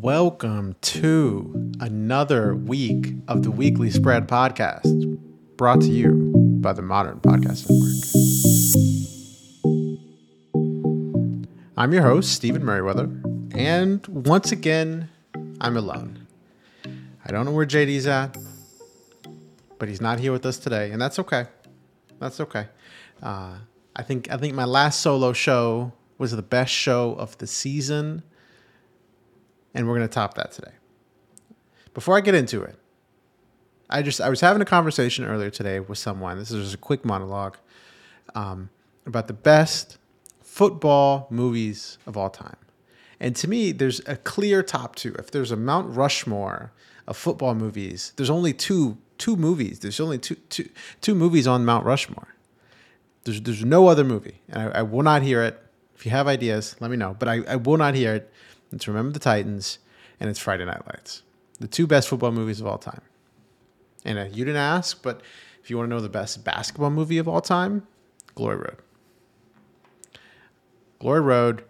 Welcome to another week of the Weekly Spread podcast, brought to you by the Modern Podcast Network. I'm your host, Stephen Merriweather, and once again, I'm alone. I don't know where JD's at, but he's not here with us today, and that's okay. That's okay. Uh, I think I think my last solo show was the best show of the season, and we're gonna top that today. Before I get into it, I just I was having a conversation earlier today with someone. This is just a quick monologue um, about the best football movies of all time. And to me, there's a clear top two. If there's a Mount Rushmore of football movies, there's only two two movies. There's only two two two movies on Mount Rushmore. There's there's no other movie, and I, I will not hear it. If you have ideas, let me know. But I, I will not hear it. It's Remember the Titans, and it's Friday Night Lights, the two best football movies of all time. And uh, you didn't ask, but if you want to know the best basketball movie of all time, Glory Road. Glory Road,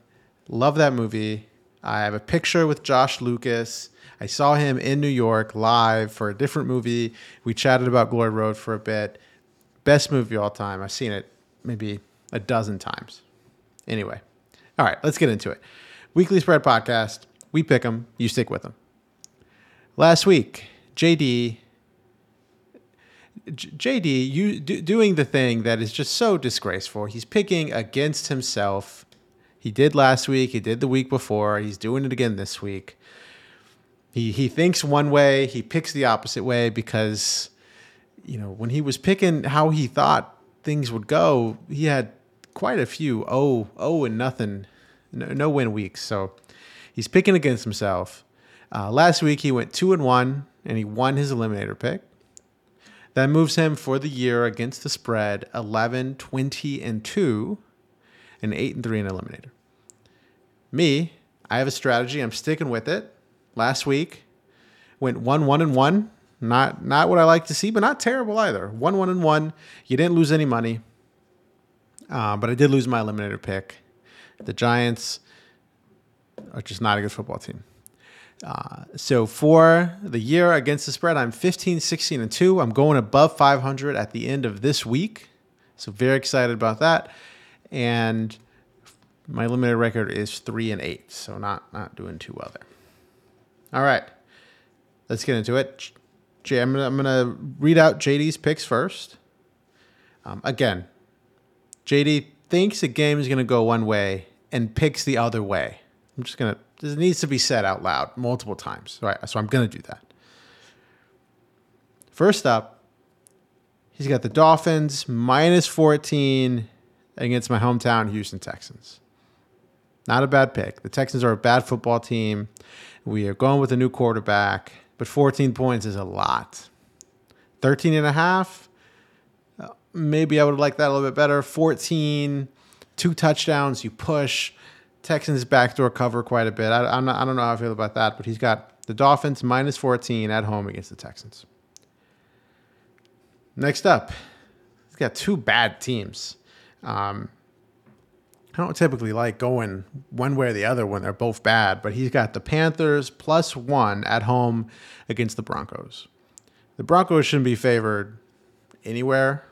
love that movie. I have a picture with Josh Lucas. I saw him in New York live for a different movie. We chatted about Glory Road for a bit. Best movie of all time. I've seen it maybe a dozen times. Anyway, all right, let's get into it. Weekly Spread Podcast. We pick them, you stick with them. Last week, JD JD, you do, doing the thing that is just so disgraceful. He's picking against himself. He did last week. He did the week before. He's doing it again this week. He he thinks one way. He picks the opposite way because, you know, when he was picking how he thought things would go, he had quite a few oh oh and nothing, no, win weeks. So he's picking against himself. Uh, last week he went two and one, and he won his eliminator pick. That moves him for the year against the spread 11, 20, and 2, and 8 and 3 in eliminator. Me, I have a strategy. I'm sticking with it. Last week went 1 1 and 1. Not not what I like to see, but not terrible either. 1 1 and 1. You didn't lose any money. Uh, but I did lose my eliminator pick. The Giants are just not a good football team. Uh, so for the year against the spread, I'm 15, 16, and 2. I'm going above 500 at the end of this week. So very excited about that. And my limited record is 3 and 8. So not not doing too well there. All right. Let's get into it. Jay, I'm gonna, read out JD's picks first. Um, again, JD thinks a game is gonna go one way and picks the other way. I'm just gonna this needs to be said out loud multiple times. Right, so I'm going to do that. First up, he's got the Dolphins minus 14 against my hometown Houston Texans. Not a bad pick. The Texans are a bad football team. We are going with a new quarterback, but 14 points is a lot. 13 and a half, maybe I would like that a little bit better. 14, two touchdowns, you push. Texans backdoor cover quite a bit. I, I'm not, I don't know how I feel about that, but he's got the Dolphins minus 14 at home against the Texans. Next up, he's got two bad teams. Um, I don't typically like going one way or the other when they're both bad, but he's got the Panthers plus one at home against the Broncos. The Broncos shouldn't be favored anywhere.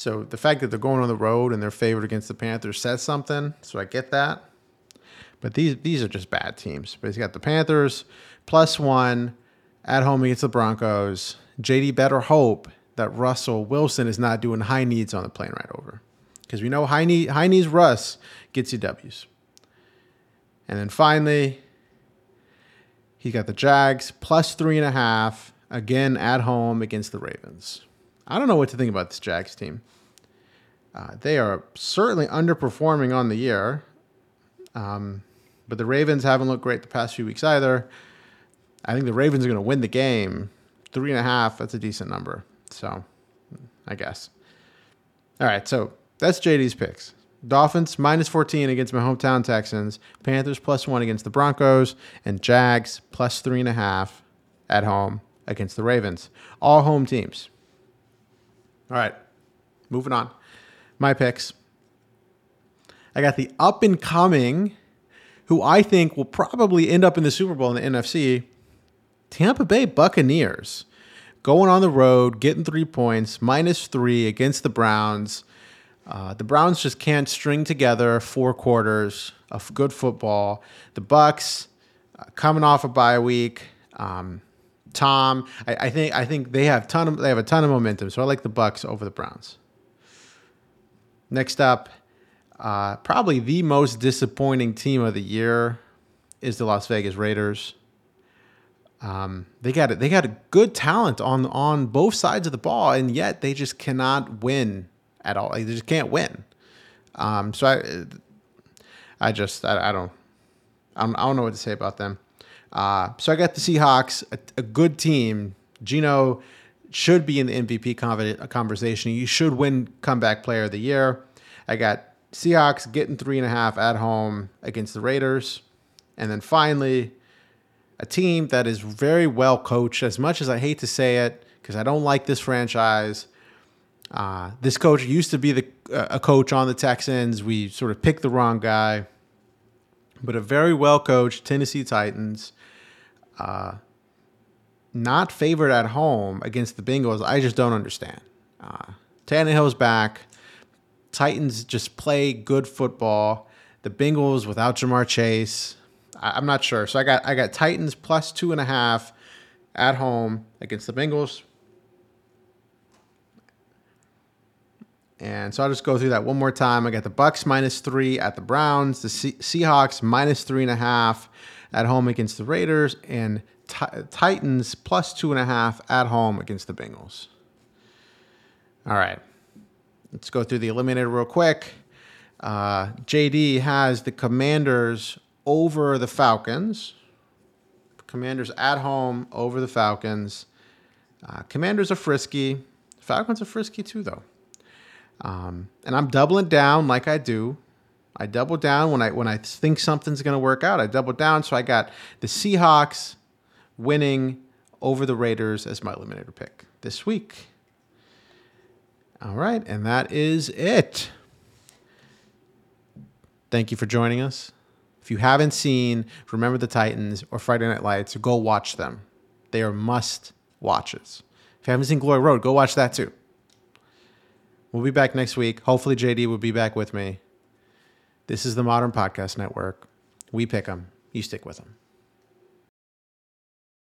So the fact that they're going on the road and they're favored against the Panthers says something. So I get that. But these these are just bad teams. But he's got the Panthers plus one at home against the Broncos. JD better hope that Russell Wilson is not doing high needs on the plane right over. Because we know high, knee, high knees Russ gets you W's. And then finally, he got the Jags plus three and a half, again at home against the Ravens. I don't know what to think about this Jags team. Uh, they are certainly underperforming on the year. Um, but the Ravens haven't looked great the past few weeks either. I think the Ravens are going to win the game. Three and a half, that's a decent number. So, I guess. All right, so that's JD's picks. Dolphins minus 14 against my hometown Texans, Panthers plus one against the Broncos, and Jags plus three and a half at home against the Ravens. All home teams. All right, moving on. My picks. I got the up and coming who I think will probably end up in the Super Bowl in the NFC, Tampa Bay Buccaneers. Going on the road, getting three points, minus three against the Browns. Uh, the Browns just can't string together four quarters of good football. The Bucs uh, coming off a bye week. Um, Tom, I, I, think I think they have ton of they have a ton of momentum, so I like the Bucs over the Browns. Next up, uh, probably the most disappointing team of the year is the Las Vegas Raiders. Um, they got it. They got a good talent on on both sides of the ball, and yet they just cannot win at all. Like, they just can't win. Um, so I, I just I, I don't, I I don't know what to say about them. Uh, so I got the Seahawks, a, a, good team. Geno should be in the MVP conversation. You should win comeback player of the year. I got Seahawks getting three and a half at home against the Raiders. And then finally, a team that is very well coached. As much as I hate to say it, because I don't like this franchise, uh, this coach used to be the uh, a coach on the Texans. We sort of picked the wrong guy, but a very well coached Tennessee Titans, uh, not favored at home against the Bengals. I just don't understand. Uh, Tannehill's back. Titans just play good football. The Bengals without Ja'Marr Chase. I, I'm not sure. So I got I got Titans plus two and a half at home against the Bengals. And so I'll just go through that one more time. I got the Bucs minus three at the Browns, the Seahawks minus three and a half at home against the Raiders, and t- Titans plus two and a half at home against the Bengals. All right, let's go through the eliminator real quick. Uh, JD has the Commanders over the Falcons. Commanders at home over the Falcons. Uh, commanders are frisky. Falcons are frisky too, though. Um, and I'm doubling down like I do. I double down when I when I think something's going to work out. I double down. So I got the Seahawks winning over the Raiders as my eliminator pick this week. All right, and that is it. Thank you for joining us. If you haven't seen Remember the Titans or Friday Night Lights, go watch them. They are must watches. If you haven't seen Glory Road, go watch that too. We'll be back next week. Hopefully, JD will be back with me. This is the Modern Podcast Network. We pick them, you stick with them.